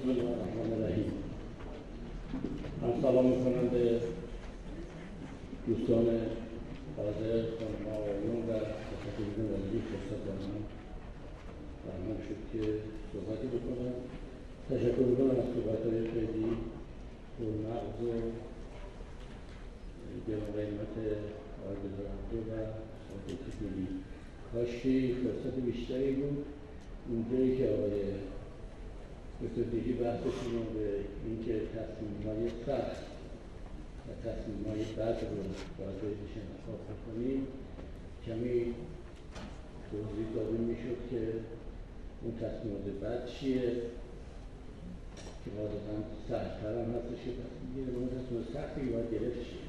بسم الله الرحمن الرحیم. من سلام می‌کنم به دوستان حاضر خانمها آقایون و تلویزیون رادیو فرصت دارم برنامه شد که صحبتی بکنم. تشکر می‌کنم از صحبتهای خیلی پرمغز و گران قیمت آقای گذارنده و آقای میلی کاشکی فرصت بیشتری بود اونجایی که آقای دکتر دیگی بحثشون رو به اینکه تصمیم های سخت و تصمیم های بد رو باید بهش انتخاب کنیم کمی توضیح داده می‌شد که اون تصمیمات بد چیه که قاعدتا سختتر هم هستش که اون تصمیم سختی باید گرفت چیه؟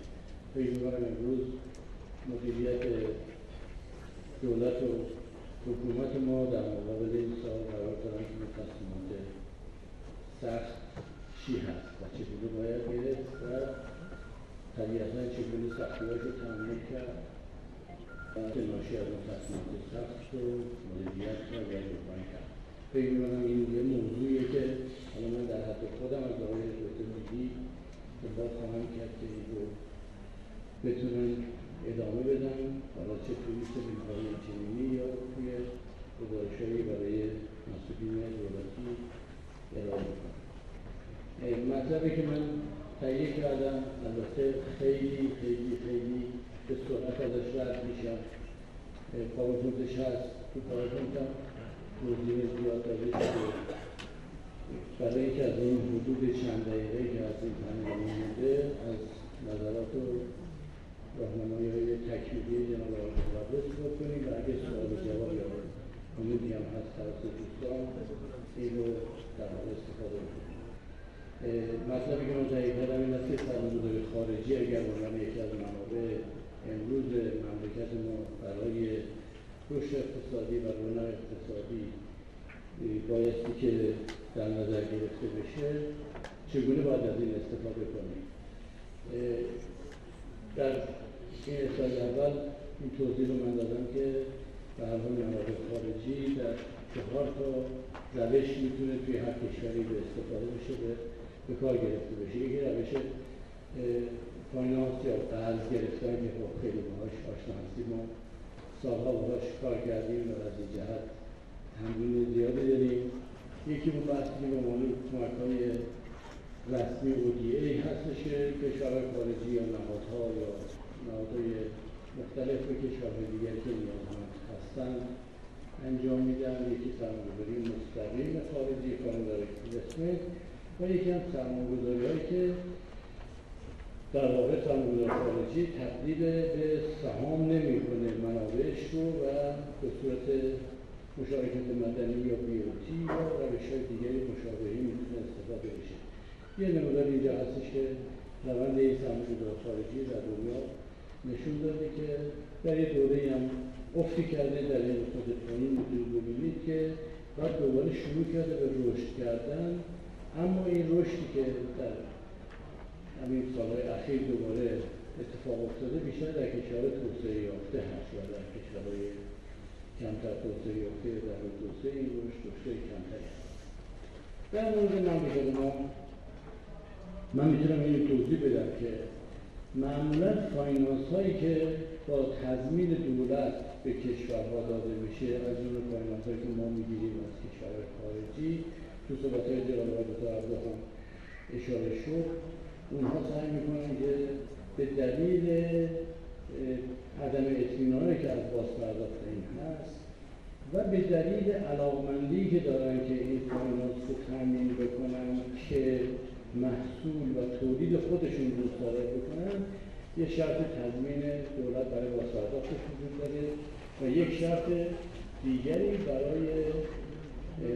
فکر می‌کنم امروز مدیریت دولت و حکومت ما در مقابل این سال قرار دارن که تصمیمات سخت چی هست؟ و چگونه باید گرفت و طبیعتا چگونه سختیهاش رو تحمل کرد؟ که ناشی از اون تصمیمات سخت رو مدیریت و جبران کرد. فکر می‌کنم این یه موضوعیه که حالا من در حد خودم از آقای دکتر میگی دنبال خواهم کرد که این رو بتونن ادامه بدن حالا چه توی سمینارهای چنینی یا توی گزارشهایی برای مسئولین دولتی مطلبی که من تهیه کردم البته خیلی خیلی خیلی به سرعت ازش رد میشم. پاورپوینتش هست. تو پاورپوینتم توضیح زیاد شده برای اینکه از این حدود چند دقیقه که از این پنل مونده از نظرات و راهنمایی های تکمیلی جناب آقای مقدس کنیم و اگه سوال جواب امیدی هم هست توسط دوستان این رو در حال استفاده کنیم مطلبی که من تهیه کردم این است که سرمایه‌گذاری خارجی اگر به عنوان یکی از منابع امروز مملکت ما برای رشد اقتصادی و رونق اقتصادی بایستی که در نظر گرفته بشه چگونه باید از این استفاده کنیم در این اصلاح اول این توضیح رو من دادم که حال منابع خارجی در چهار تا روش می‌تونه توی هر کشوری به استفاده بشه به به کار گرفته بشه. یکی روش فاینانس یا قرض گرفتن که خب خیلی باهاش آشنا هستیم ما سالها باهاش کار کردیم و از این جهت تمرین زیادی داریم. یکی اون بحثی به عنوان کمکهای رسمی ODA هستش که کشورهای خارجی یا نهادها یا نهادهای مختلف به کشورهای دیگر که نیازمند هستند انجام میدن یکی سرمایه‌گذاری مستقیم خارجی کانون داره و یکی هم سرمایه‌گذاری هایی که در واقع سرمایه‌گذار خارجی تبدیل به سهام نمی‌کنه منابعش رو و به صورت مشارکت مدنی یا بیوتی یا روش های دیگری مشابهی می‌تونه استفاده بشه. یه نمودار اینجا هستش که روند این سرمایه‌گذار خارجی در دنیا نشون داده که در یه دوره هم افتی کرده در این قسمت پایین می‌تونید ببینید که بعد دوباره شروع کرده به رشد کردن. اما این رشدی که در همین سالهای اخیر دوباره اتفاق افتاده بیشتر در کشورهای توسعه یافته هست و در کشورهای کمتر توسعه یافته در توسعه این رشد رشد کمتری هست. در مورد مملکت ما من می‌تونم این توضیح بدم که معمولا فاینانس هایی که با تضمین دولت به کشورها داده میشه از اون هایی که ما می‌گیریم از کشورهای خارجی تو صحبت های جلال آقای هم اشاره شد اونها سعی می‌کنن که به دلیل عدم اطمینانی که از باز پرداخت این هست و به دلیل علاقمندی که دارن که این فاینانس رو تامین بکنن که محصول و تولید خودشون رو بکنن یه شرط تضمین دولت برای بازپرداختش وجود داره و یک شرط دیگری برای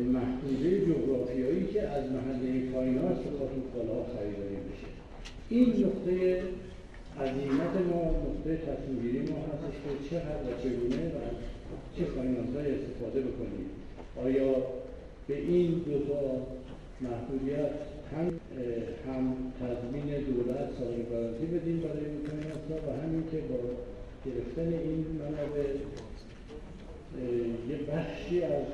محدوده جغرافیایی که از محله فاینانس به خاطر کالاها خریداری بشه این نقطه عظیمت ما نقطه تصمیم ما هستش که چه و چگونه و چه فاینانس های استفاده بکنیم. آیا به این دو تا محدودیت هم هم تضمین دولت سال گارانتی بدیم برای فاینانس و همین که با گرفتن این منابع یه بخشی از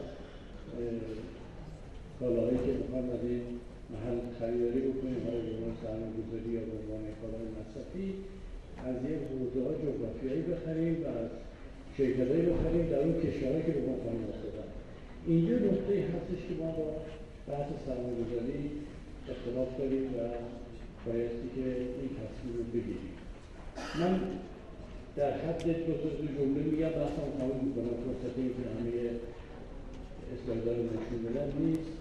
کالاهایی که می‌خوان از این محل خریداری بکنیم حالا به عنوان سرمایه‌گذاری یا به عنوان کالای مصرفی از یک حوزه های جغرافیایی بخریم و از شرکتهایی بخریم در اون کشورهایی که به ما خانم افتادن. اینجا نقطه هستش که ما با بحث سرمایه‌گذاری اختلاف داریم و بایستی که این تصمیم رو بگیریم. من در حد دو دو جمله میگم بحثم تمام می‌کنم فرصت این که همه اسلایدار نشون بدن نیست.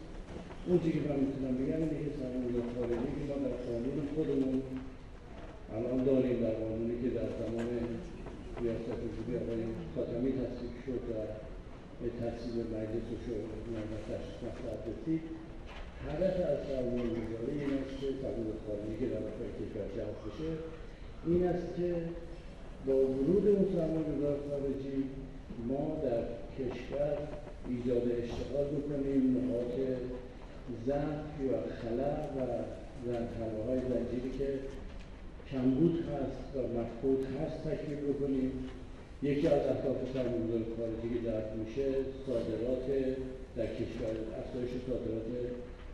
اون چیزی که من می‌تونم بگم اینه که سرمایه خارجی که ما در قانون خودمون الان داریم در قانونی که در زمان ریاست جمهوری آقای خاتمی تصویب شد و تصویب مجلس و شد مجلس مصلحت رسید هدف از سرمایه گذاری این است که سرمایه خارجی که در داخل کشور جذب بشه این است که با ورود اون سرمایه‌گذار خارجی ما در کشور ایجاد اشتغال بکنیم نقاط ضعف یا خلع و های زنجیری که کمبود هست و مفقود هست تکمیل بکنیم یکی از اهداف سرمایه‌گذار خارجی که در میشه صادرات در کشور افزایش صادرات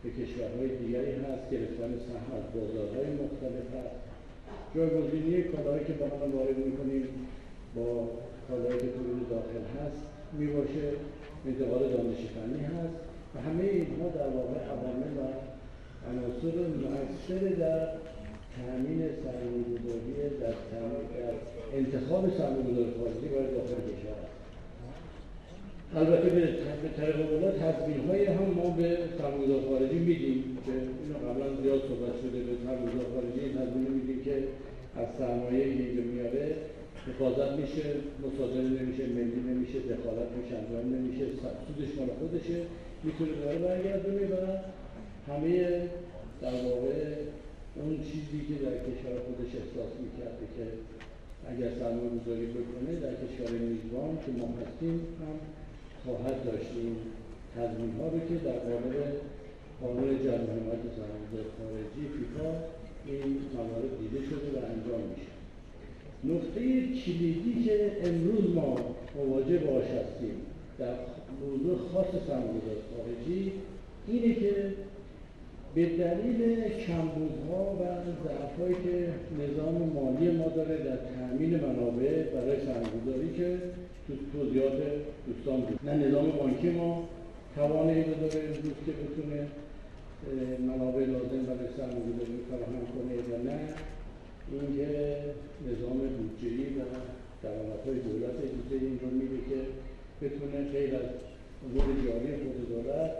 به کشورهای دیگری هست گرفتن سهم از بازارهای مختلف هست. جایگزینی کالاهایی که با ما وارد می‌کنیم با کالاهایی که تولید داخل هست می‌باشه انتقال دانش فنی هست و همه اینها در واقع عوامل و عناصر مؤثر در تامین سرمایه‌گذاری در, در انتخاب سرمایه‌گذار خارجی برای داخل کشور البته به طریق اولا تضمین های هم ما به سرمایه‌گذار خارجی میدیم. که اینو قبلا زیاد صحبت شده به سرمایه‌گذار خارجی تضمین میدیم که از سرمایه اینجا میاره حفاظت میشه مصادره نمیشه ملی نمیشه دخالت میشه انجام نمیشه سودش مال خودشه. می‌تونه داره برگردونه و همه در واقع اون چیزی که در کشور خودش احساس می‌کرده که اگر سرمایه گذاری بکنه در کشور میزبان که ما هستیم هم خواهد داشتیم. تضمین ها رو که در قالب قانون جمع حمایت سرمایه خارجی فیفا این موارد دیده شده و انجام میشه. نقطه کلیدی که امروز ما مواجه باش هستیم در موضوع خاص سرمایه‌گذار خارجی اینه که به دلیل کمبودها و ضعفهایی که نظام مالی ما داره در تأمین منابع برای سرمایه‌گذاری که توضیحات دوستان بود. نه نظام بانکی ما توان اینو داره امروز که بتونه منابع لازم برای سرمایه‌گذاری فراهم کنه و نه. اینکه نظام بودجه‌ای و درآمدهای دولت اجازه این رو میده که بتونه غیر از امور جاری خود دولت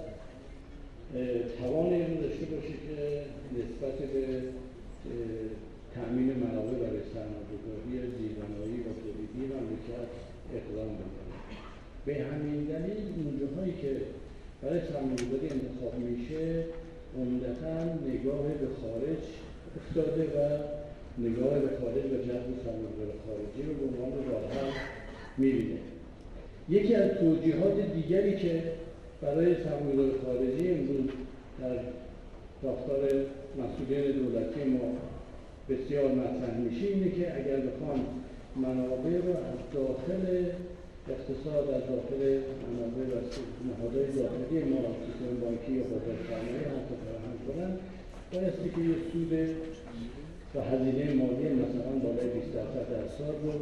توان این داشته باشه که نسبت به تأمین منابع برای سرمایه‌گذاری زیربنایی و تولیدی مملکت اقدام بکنه. به همین دلیل اونجاهایی هایی که برای سرمایه‌گذاری انتخاب میشه عمدتا نگاه به خارج افتاده و نگاه به خارج و جذب سرمایه‌گذار خارجی رو به عنوان راه می‌بینه. یکی از توجیهات دیگری که برای سرمایه‌گذار خارجی امروز در ساختار مسئولین دولتی ما بسیار مطرح میشه اینه که اگر بخوان منابع رو از داخل اقتصاد از داخل منابع و نهادهای داخلی ما سیستم بانکی یا بازار سرمایه حتی فراهم کنن بایستی که یه سود و هزینه مالی مثلا بالای 20 درصد در سال رو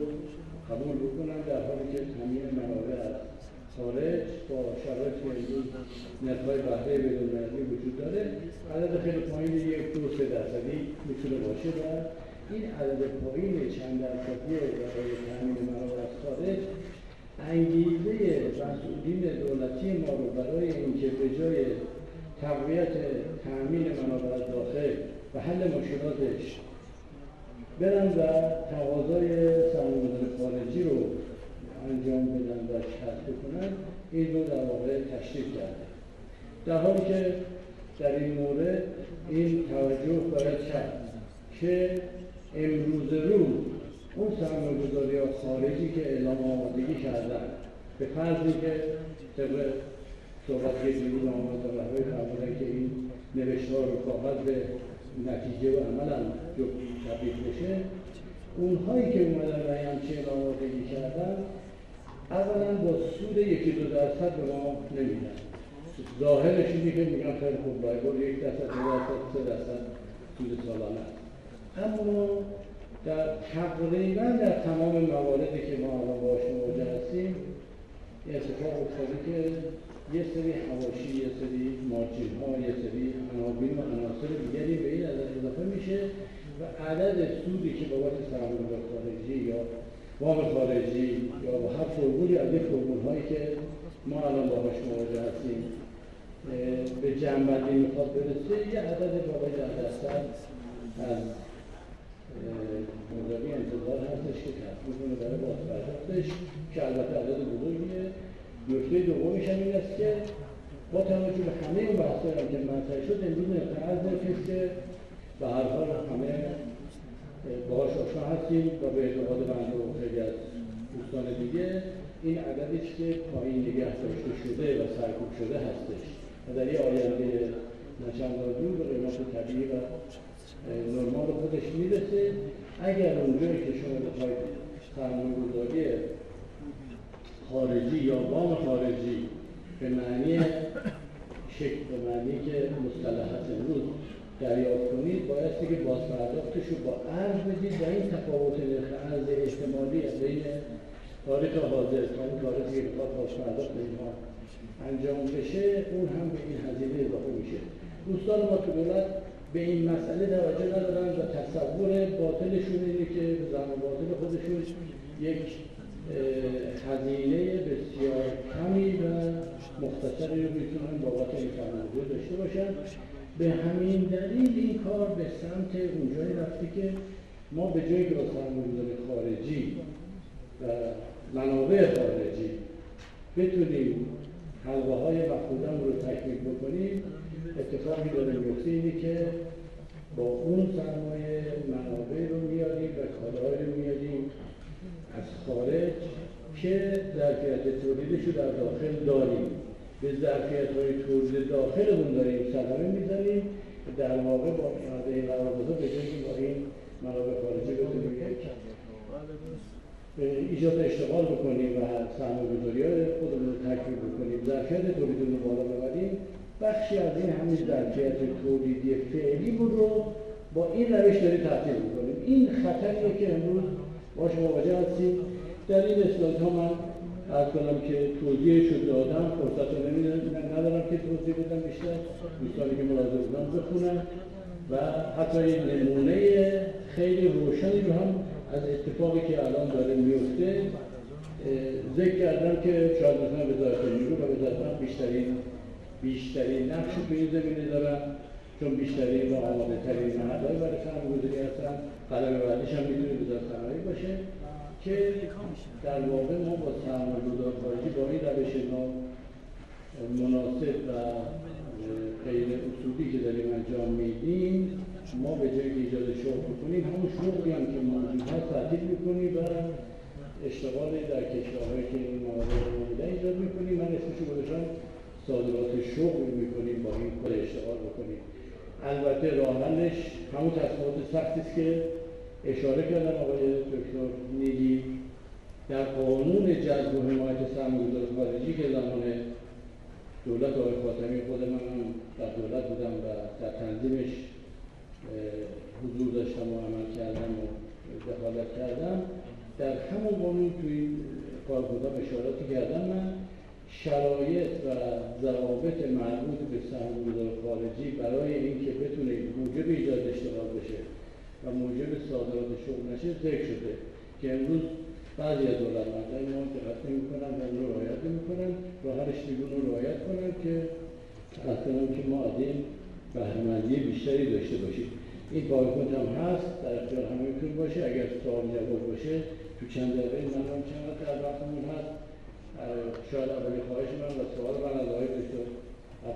قبول بکنن در حالی که تامین منابع از خارج با شرایط که امروز نرخ‌های بهره بین‌المللی وجود داره. عدد خیلی پایین یک دو سه درصدی می‌تونه باشه و این عدد پایین چند درصدی برای تامین منابع از خارج انگیزه مسئولین دولتی ما رو برای اینکه به جای تقویت تامین منابع از داخل و حل مشکلاتش برن و تقاضای سرمایه‌گذار خارجی رو انجام بدن و کسب کنن این رو در واقع تشریف کرده در حالی که در این مورد این توجه باید کرد که امروز روز اون سرمایه‌گذاری خارجی که اعلام آمادگی کردن. به فرضی که طبق صحبت که دیروز آمد رهبری فرمودن که این نوشتار رو خواهد به نتیجه و عمل هم تبدیل بشه اونهایی که اومدن و همچین آمادگی کردن اولا با سود یکی دو درصد به ما نمیدن. ظاهرش اینه که میگن خیلی خوب یک درصد دو درصد سه درصد سود سالانه اما در تقریبا در تمام مواردی که ما الان باش مواجه هستیم یه اتفاق افتاده که یه سری حواشی یه سری مارجین ها یه سری عناوین و عناصر دیگری به این عدد اضافه میشه و عدد سودی که بابت سرمایه خارجی یا وام خارجی یا با هر فرمولی از این فرمول هایی که ما الان باهاش مواجه هستیم به جنبندی می‌خواد برسه یه عدد بالای ده درصد از مداری انتظار هستش که کسب می‌کنه برای باز پرداختش که البته عدد بزرگیه. نکته دومیش هم این است که با توجه به همه اون بحثایی که مطرح شد امروز قرض کسی که به هر حال همه باهاش آشنا هستیم و به اعتقاد بنده و خیلی از دوستان دیگه این عددی که پایین نگه داشته شده و سرکوب شده هستش. و در یه آینده نچندان دور به قیمت طبیعی و نرمال خودش می‌رسه. اگر اونجایی که شما بخواید سرمایه گذاری خارجی یا وام خارجی به معنی شکل به معنی که مصطلحات امروز دریافت کنید بایستی که باز پرداختش رو با ارز بدید و این تفاوت نرخ ارز احتمالی بین تاریخ حاضر تا اون تاریخی که بخواد باز پرداخت اینها انجام بشه اون هم به این هزینه اضافه میشه. دوستان ما تو دولت به این مسئله توجه ندارن و تصور باطلشون اینه که زمان باطل خودشون یک هزینه بسیار کمی و مختصری رو می‌تونن بابت این سرمایه داشته باشن. به همین دلیل این کار به سمت اونجایی رفته که ما به جای که سرمایه‌گذاری خارجی و منابع خارجی بتونیم حلقه های مفهودم رو تکمیل بکنیم اتفاقی داره میفته اینه که با اون سرمایه منابع رو میاریم و کالاهایی رو میاریم از خارج که ظرفیت تولیدش رو در داخل داریم. به ظرفیت های تولید داخلمون داریم صدمه می‌زنیم در واقع با این قراردادها به جایی با این منابع خارجی بتونیم ایجاد اشتغال بکنیم و سرمایه گذاری خودمون رو تکمیل بکنیم ظرفیت تولیدمون بالا ببریم بخشی از این همین ظرفیت تولیدی فعلی بود رو با این روش داریم تحصیل بکنیم این خطریه که امروز باش مواجه هستیم. در این اسلاید ها من از کنم که توضیح شد دادم فرصت رو ندارم که توضیح بدم بیشتر. دوستانی که ملاحظه بودن بخونن. و حتی این نمونه خیلی روشنی رو هم از اتفاقی که الان داره میفته ذکر کردم که شاید مثلا وزارت نیرو و وزارت بیشترین بیشترین نقش تو این زمینه دارن چون بیشترین و آماده ترین نهادهای برای سرمایه‌گذاری هستن. قدم بعدیش هم می‌تونه وزارت صنایع باشه که در واقع ما با سرمایه‌گذار خارجی با این روش مناسب و غیر اصولی که داریم انجام میدیم ما به جای ایجاد شغل بکنیم همون شغلی هم که موجود هست تعطیل می‌کنیم و اشتغال در کشورهایی که این موارد رو ایجاد می‌کنیم. من اسمشو گذاشتم صادرات شغل می‌کنیم با این کار اشتغال بکنیم. البته راه حلش همون تصمیمات سختی است که اشاره کردن آقای دکتر نیلی. در قانون جذب و حمایت سرمایه‌گذار خارجی که زمان دولت آقای خاتمی خود من در دولت بودم و در تنظیمش حضور داشتم و عمل کردم و دخالت کردم در همون قانون توی کارگزار اشاراتی کردم من. شرایط و ضوابط مربوط به سرمایه‌گذار خارجی برای اینکه بتونه موجب ایجاد اشتغال بشه و موجب صادرات شغل نشه ذکر شده که امروز بعضی از دولتمندان ما دقت نمی‌کنن و رو رعایت نمی‌کنن و هر اشتباه رو رعایت کنن که اصلا که ما از این بهرهمندی بیشتری داشته باشیم. این بایکوت هم هست در اختیار همه باشه. اگر سوال جواب باشه تو چند دقیقه من هم چند در وقتمون هست؟ شاید اولی خواهش من و سوال من از آقای دکتر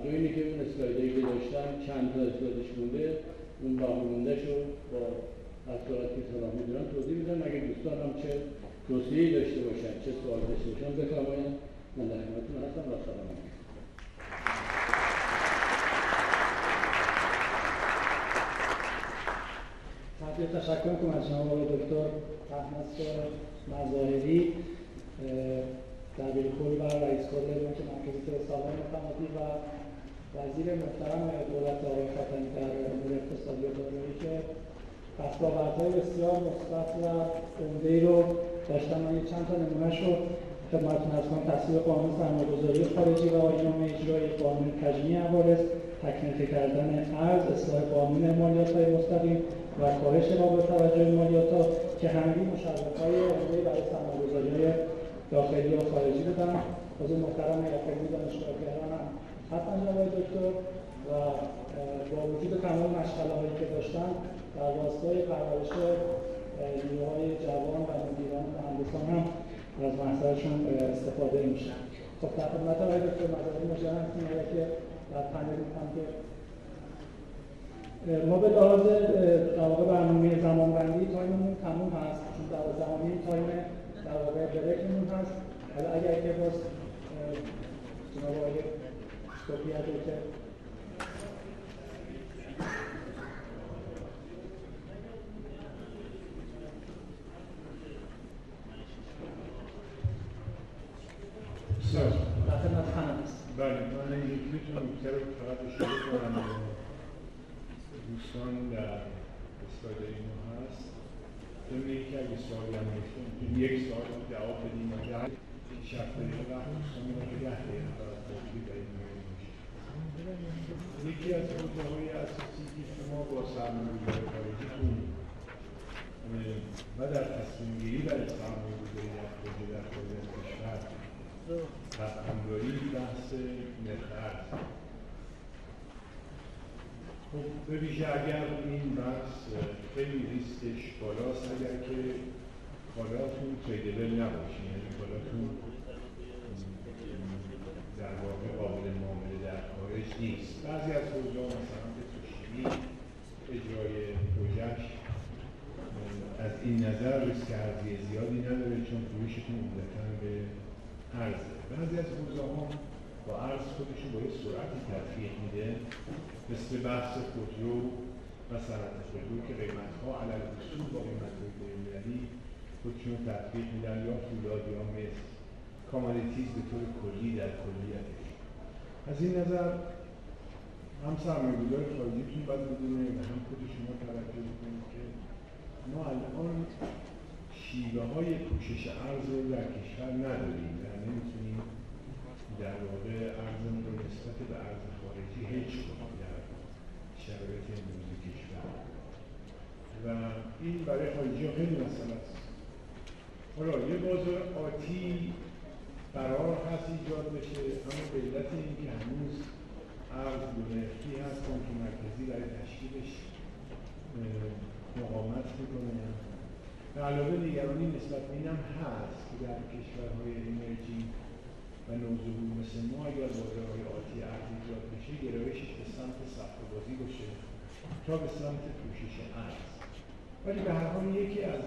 اینی که اون اسلایدهایی که داشتم چند تا اسلایدش مونده اون باقی مونده شو با از صورت که سلام می‌دونم توضیح میدم اگه دوستان هم چه توصیه‌ای داشته باشن چه سوال داشته باشن بفرمایید. من در خدمتتون هستم. و سلام. یه تشکر کنم از شما دکتر احمد مظاهری. دبیر کل و رئیس کل بانک مرکزی سالهای متمادی و وزیر محترم دولت آقای خاتمی در امور اقتصادی و دارایی که دستاوردهای بسیار مثبت و عمدهای رو داشتن من چند تا نمونهش رو خدمتتون از کنم. تصویب قانون سرمایه‌گذاری خارجی و آیین‌نامه اجرایی قانون تجمیع عوارض تکنیکی کردن ارز اصلاح قانون مالیات های مستقیم و کاهش بابت توجه مالیات ها که همگی مشرف های عمده برای سرمایه‌گذاری داخلی و خارجی بودن از محترم اکادمی دانشگاهیان هم هستن جناب دکتر و با وجود تمام مشغله هایی که داشتن در راستای پرورش نیروهای جوان و مدیران مهندسان هم از محصولشون استفاده میشن. خب در خدمت آقای دکتر مداری مجرد هستیم که در پنل می‌کنم که ما به لحاظ در واقع برنامه زمانبندی تایممون تموم هست چون در زمانی تایم در واقع بریکمون هست. حالا اگر که باز جناب آقای که خانم است. بله من یک می‌تونم بیشتر فقط اشاره کنم دوستان در اسلاید ما هست. دقیقه وقت دوستان رو ده دقیقه فقط توضیح در این مورد یکی از حوزه های اساسی که شما با سرمایه‌گذاری خارجیتون و در تصمیم گیری برای سرمایه‌گذاری در خارج در خارج از کشور بحث نرخ خب به ویژه اگر این بحث خیلی ریسکش بالاست اگر که کالاتون تریدبل نباشه یعنی کالاتون در واقع قابل معامله در خارج نیست. بعضی از حوزه مثلا به شیمی اجرای پروژهش از این نظر ریسک ارزی زیادی نداره چون فروشتون عمدتا به ارزه. بعضی از حوزه ها با ارز خودشون با یه سرعتی تطبیق میده. مثل بحث خودرو و صنعت خودرو که قیمت ها علل اصول با قیمت های بینالمللی خودشون تطبیق میدن یا فولاد یا مثل کامالیتیز به طور کلی در کلیتش از این نظر هم سرمایه‌گذار خارجیتون باید بدونه و هم خود شما توجه کنید که ما الان شیوه های پوشش ارز رو در کشور نداریم. و نمی‌تونیم در واقع ارزمون رو نسبت به ارز خارجی هیچ کنیم. شرایط امروز کشور و این برای خارجی ها خیلی مسئله است. حالا یه بازار آتی قرار هست ایجاد بشه اما به علت اینکه هنوز ارز دونرخی هست که مرکزی برای تشکیلش مقاومت می‌کنه. به علاوه نگرانی نسبت به اینم هست که در کشورهای انرژی و نوظهور مثل ما اگر بازارهای آتی ارز ایجاد بشه گرایشش به سمت سخت بازی باشه تا به سمت پوشش ارز. ولی به هر حال یکی از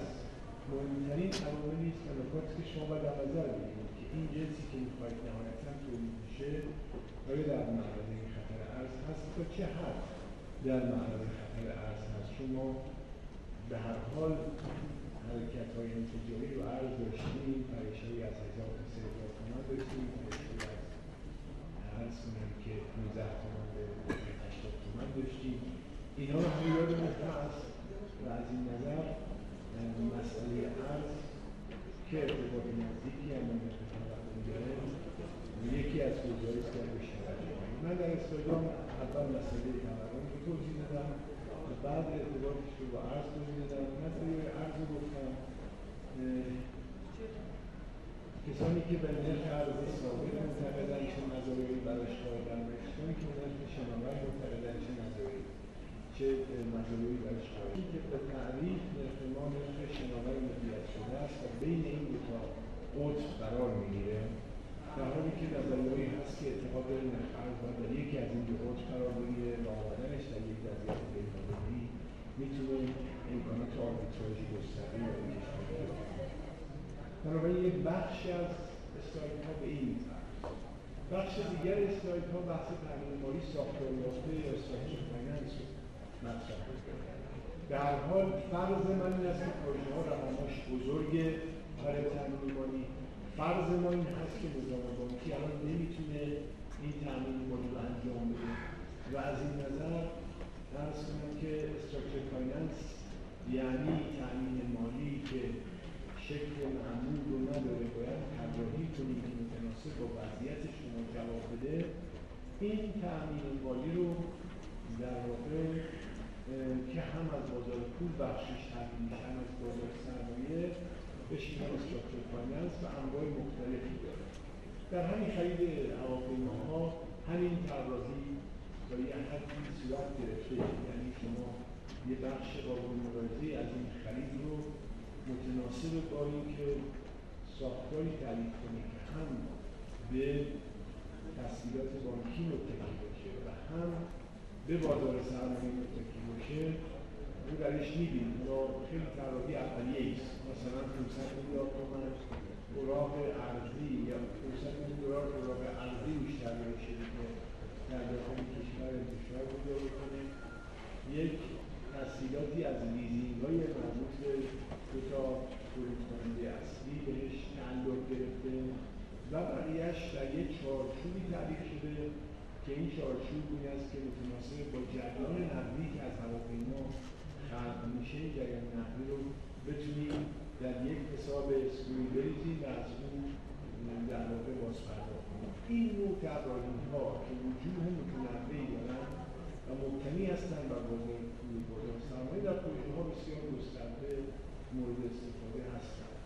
مهمترین عواملی است و نکاتی که شما باید در نظر بگیرید که این جنسی که می‌خواهید نهایتا تولید بشه آیا در معرض خطر ارز هست تا چه حد در معرض خطر ارز هست. شما به هر حال حرکت های انتجاری رو عرض داشتیم پریشهایی از هزار هزار تومن داشتیم پریشهایی از عرض کنم که 15 تومن به 80 تومن داشتیم اینا رو همه یادمون هست. و از این نظر مسئله ارز که ارتباط نزدیکی هم داره یکی از است که توجه من در استادیوم اول مسئله تورم رو توضیح دادم. بعد ارتباطش رو با ارز توضیح دادم مسئله ارز رو گفتم. کسانی که به نرخ ارز ثابت معتقدن چه مزایایی براش قائلن و کسانی که به نرخ شناور معتقدن چه مزایایی چه مزایایی براش قائلن که به تعریف نرخ ما نرخ شناور مدیریت شده است و بین این دو تا قطب قرار می‌گیره. در حالی که نظریهایی که اعتقاد داره نرخ ارز باید در یکی از این دو قطب قرار بگیره و آمدنش در یک وضعیت بینالمللی می‌تونه امکانات آربیتراژ گسترده به کشور بنابراین یک بخشی از اسلاید ها به این بخش دیگر اسلاید بحث مالی ساختار یافته یا finance مطرح در حال فرض من این است که پروژه ها رقماش بزرگه. برای تامین مالی فرض ما این هست که نظام بانکی الان نمی‌تونه این تامین مالی رو انجام بده. و از این نظر عرض کنم که structured finance یعنی تامین مالی که شکل معمول رو نداره باید طراحی کنیم که متناسب با وضعیت شما جواب بده. این تامین مالی رو در واقع که هم از بازار پول بخشش تامین میشه هم از بازار سرمایه بهش میگن structured finance و انواع مختلفی داره. در همین خرید هواپیماها همین طراحی تا یه حدی صورت گرفته. یعنی شما یه بخش قابل ملاحظه از این خرید رو متناسب با اینکه ساختاری تعریف کنید که هم به تسهیلات بانکی متکی باشه و هم به بازار سرمایه متکی باشه رو درش می‌بینید یا خیلی طراحی اولیه است مثلا 500 میلیارد تومن اوراق ارزی یا 500 میلیون دلار اوراق ارزی بیشتر بشه که در داخل کشور انتشار پیدا بکنه یک تسهیلاتی از لیزینگ های مربوط به دو تا کننده اصلی بهش تعلق گرفته و بقیهش در یک چارچوبی تعریف شده که این چارچوب این است که متناسب با جریان نقدی که از هواپیما میشه جریان نقدی رو بتونیم در یک حساب اسکوی بریزیم و از اون در واقع باز پرداخت کنیم این نوع طراحی ها که وجوه متنوعی دارن و مبتنی هستند بر بازار پول بازار سرمایه در پروژه ها بسیار گسترده مورد استفاده هستند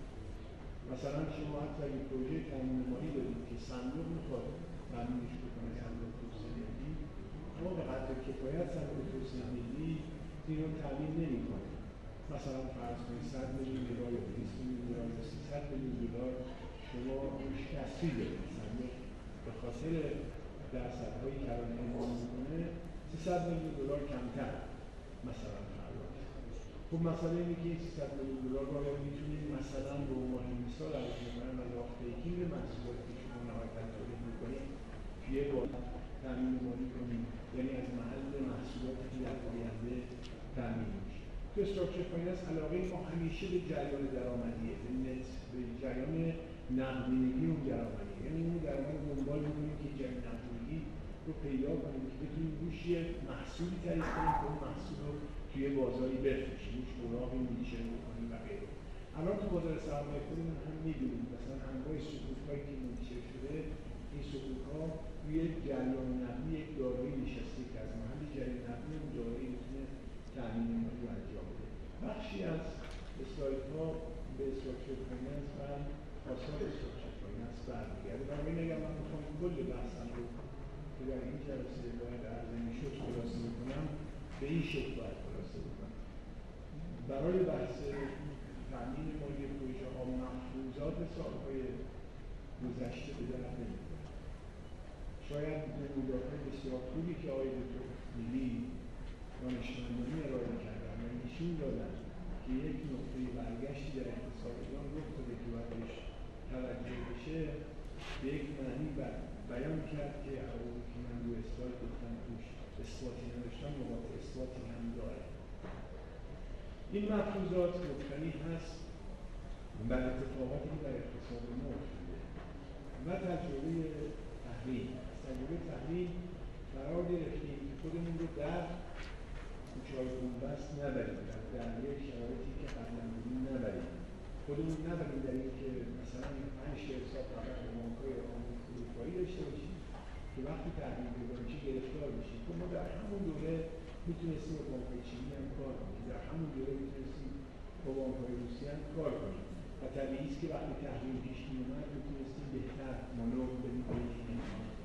مثلا شما حتی اگه پروژه تامین مالی دارید که صندوق می‌خواد تامینش بکنه صندوق توسعه ملی اما به قدر کفایت صندوق توسعه ملی این رو تامین نمی‌کنه. مثلا فرض کنید 100 میلیون دلار یا 200 میلیون دلار یا 300 میلیون دلار شما روش کسری صندوق به خاطر درصدهایی که الان اعلام می‌کنه 300 میلیون دلار کمتر مثلا پرداخت خب مسئله اینه که 300 میلیون دلار رو می‌تونید مثلا به عنوان مثال از عنوان مداخل یکی محصولاتی که شما نهایتا تولید می‌کنید توی با تامین مالی کنید یعنی از محل محصولاتی که در آینده تامین میشه تو structured finance علاقه ما همیشه به جریان درآمدیه. به نت به جریان نقدینگی اون درآمدی یعنی اون درآمد دنبال می‌کنیم که جریان نقدینگی رو پیدا کنیم که بتونیم روش یه محصولی تعریف کنیم که اون محصول رو توی بازاری بفروشیم روش اوراقی issue بکنیم و غیره. الان تو بازار سرمایه خودمون هم می‌دونیم. مثلا انواع صکوک هایی که منتشر شده این صکوک ها روی جریان نقدی یک دارایی نشسته که از محل جریان نقدی اون دارایی می‌تونه تامین مالی انجام بخشی از اسلاید ها به structured finance و آثار structured finance برمیگرده. و این اگر من می‌خوام کل بحثم رو که در این جلسه باید عرضه می‌شد خلاصه بکنم به این شکل باید خلاصه بکنم. برای بحث تامین مالی پروژه ها مفروضات سالهای گذشته به درد نمی‌خوره. شاید نمودارهای بسیار خوبی که آقای دکتر میلی دانشمندانی ارائه کردن و نشون دادن که یک نقطه برگشتی در اقتصاد ایران رخ داده که باید بهش توجه بشه به یک معنی بیان کرد که عوضی که من رو اثبات گفتم توش اثباتی نداشتم نقاط اثباتی هم داره. این مفروضات مبتنی هست بر اتفاقاتی که در اقتصاد ما افتاده و تجربه تحلیل تجربه تحلیل قرار گرفتیم که خودمون رو در کوچه‌های بنبست نبریم. در یک شرایطی که قبلا بودیم نبریم. خودمون نبریم در این که مثلا پنج حساب فقط به بانک‌های فروشگاهی داشته باشیم که وقتی تحلیل بانکی گرفتار بشیم خب ما در همون دوره می‌تونستیم با بانک‌های چینی هم کار کنیم. در همون دوره می‌تونستیم با بانک‌های روسی هم کار کنیم. و طبیعی است که وقتی تحلیل پیش میومد می‌تونستیم بهتر مانور بدیم. به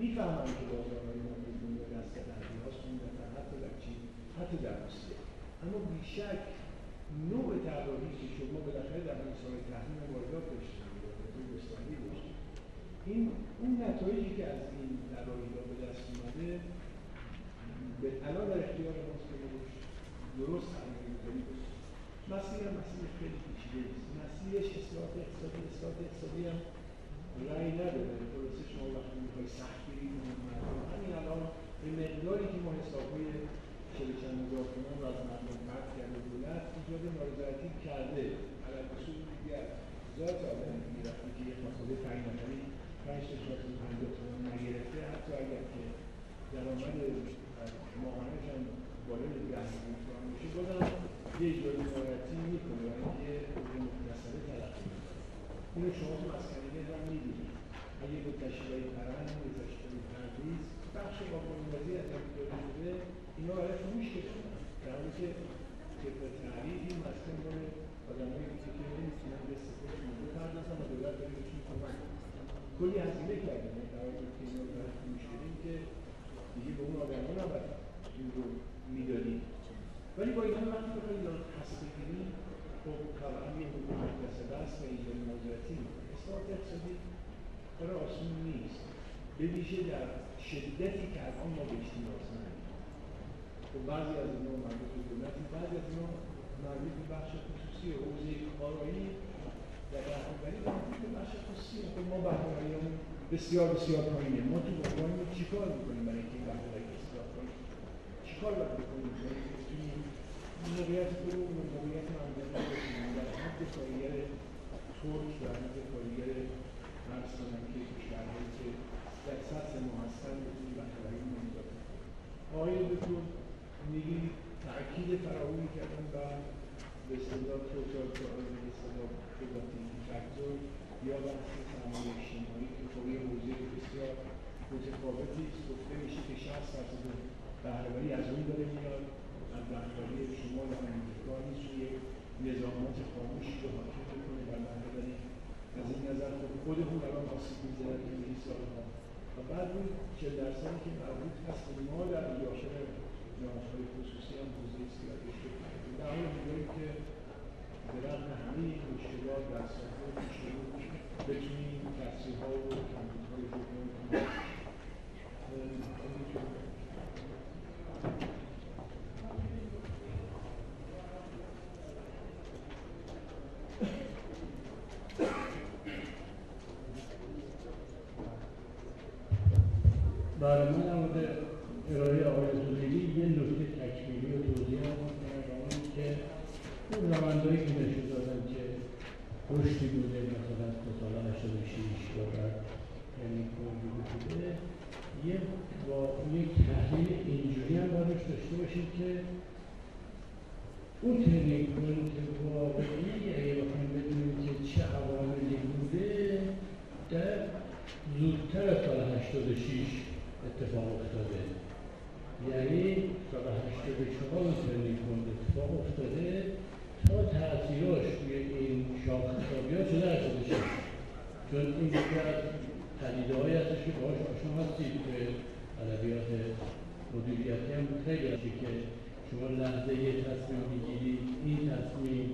می‌فهمم که بازارهای ما به دست قضیه هاست دفعه حتی در چین حتی در روسیه. اما بیشک نوع طراحی که شما بالاخره در این سال تحریم واردات واردات گسترده داشتید این اون نتایجی که از این طراحی ها به دست اومده به الان در اختیار ماست که درست گذاری کنیم مسیر هم مسیر خیلی پیچیده است مسیرش اصلاحات اقتصادی اصلاحات اقتصادی هم رأی نداره. درسته شما وقتی می‌خوای سختگیری کنید همین الان به مقداری که ما حسابهای چند هزار تومان رو از مردم پرد کرده دولت ایجاد نارضایتی کرده. علل اصول دیگر ذات آدم وقتی که یک مسئله تعیین نفری پنج حتی اگر که درآمد ماهانهش هم بالای ده میلیون تومان باشه بازم یه اجرای نارضایتی می‌کنه برای اینکه مختصره تلقی اینو شما تو مسکنگه هم می‌دونید اگه به تشکیلای پرند بخش قابلمزی از این داره شده اینا برایشون مشکل شدن در حالی که طبق تعریف این مسکن مال آدمایی که که نمی‌تونن به استفادهشون بپردازن و دولت داره بهشون کمک کلی هزینه کردن در حالی که اینا برایشون مشکلی که دیگه به اون آدما نباید این رو می‌دادیم. ولی با اینا وقتی بخواید اینا پس بگیریم خب طبعا یه حقوق مکتسبه است و اینجا مهاجرتی اصلاحات اقتصادی کار آسون نیست. به ویژه در شدتی که الان ما بهش نیاز نداریم. خب بعضی از اینا مربوط به دولتی بعضی از اینا مربوط به بخش خصوصی حوزه کارایی. و بهرهوری مربوط به بخش خصوصی. خب ما بهرهوریمون بسیار بسیار پایینه. ما تو عنوان چیکار می‌کنیم برای اینکه این بهرهوری اصلاح کنیم؟ چیکار باید بکنیم؟ برای بتونیم موقعیت به موقعیت بتونیم در حد کارگر ترک در حد کارگر فرض که کشورهایی که در سطح ما هستن بتونیم بهرهوری مونده آقای دکتر میگی تاکید فراوانی کردن بر به اصطلاح توسعه به اصطلاح قدرتی فاکتور یا بحث سرمایه اجتماعی که خب یه حوزه بسیار متفاوتی گفته میشه که 60 درصد بهرهوری از اون داره میاد از بهرهوری شمال آمریکا نیست روی نظامات خاموشی رو حاکم از این نظر خب خودمون الان آسیب می‌زنه تو این سالها و بعد اون 40 درصدی که مربوط هست ما در داخل نهادهای خصوصی هم حوزه رو در حال می‌گوییم که به رغم همه این مشکلات در ساحه مشکلات بتونیم کسری ها و کمبود های جبران کنیم برای من در مورد ارائه آقای زودگی یه نکته تکمیلی و توضیح کنم که اون روندهایی که نشون دادن که رشدی بوده مثلا تا سال 86 و بعد یعنی کنجوری بوده یه با یک تحلیل اینجوری هم باید داشته باشیم که اون turning point واقعی اگه بخوایم بدونیم که چه عواملی بوده در زودتر از سال 86 اتفاق افتاده یعنی سال 84 turning point اتفاق افتاده تا تاثیراش توی این شاخص‌ها بیاد شده 86 چون این یکی از پدیده هایی هستش که باهاش آشنا هستید توی ادبیات مدیریتی هم خیلی هستی که شما لحظه یه تصمیم می‌گیری این تصمیم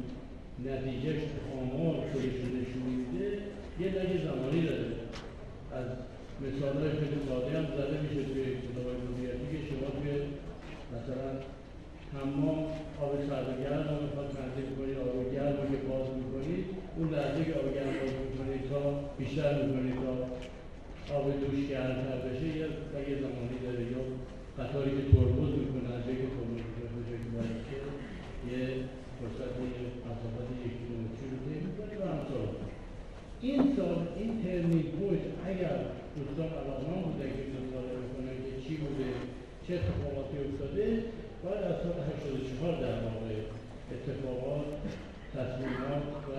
نتیجهش آمار خودش نشون میده یه لگه زمانی داره. از مثال های خیلی ساده هم زده میشه توی کتاب مدیریتی که شما توی مثلا حمام آب سرد و گرم رو می‌خواد تنظیم کنید آب گرم رو که باز می‌کنید اون لحظه که آب گرم باز می‌کنید تا بیشتر می‌کنید تا آب دوش گرمتر بشه یه یه زمانی داره. یا قطاری که ترمز می‌کنه از جایی که ترمز می‌کنه به جایی که یه فرصت یه مسافت یک کیلومتری رو طی می‌کنه و همسال این سال این turning point اگر دوستان علاقمند بودن که مطالعه بکنن که چی بوده چه اتفاقاتی افتاده باید از سال 84 در واقع اتفاقات تصمیمات و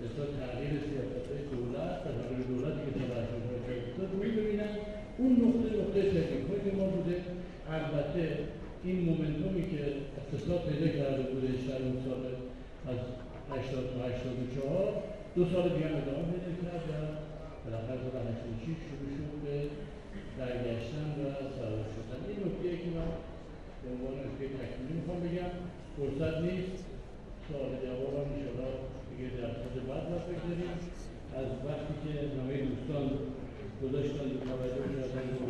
بسیار تغییر سیاست دولت و تغییر دولتی که سال 84 افتاد رو ببینن اون نقطه نقطه point ما بوده البته این momentum ی که اقتصاد پیدا کرده بوده در اون سال از 80 تا 84 دو سال دیگه ادامه پیدا کرد و بالاخره سال 86 شروع شد به برگشتن و سرازیر شدن. این نکته که من به عنوان نکته تکمیلی می‌خوام بگم فرصت نیست. سوال جواب هم انشاءالله دیگه در بعد ما بگذاریم. از وقتی که نامه دوستان گذاشتن توجه کردن و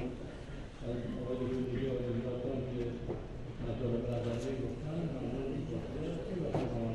از آقای دکتر دیگه آقای دکتر که مطالب ازرده گفتن ممنون. و